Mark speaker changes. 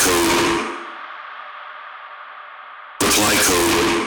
Speaker 1: code. Apply code.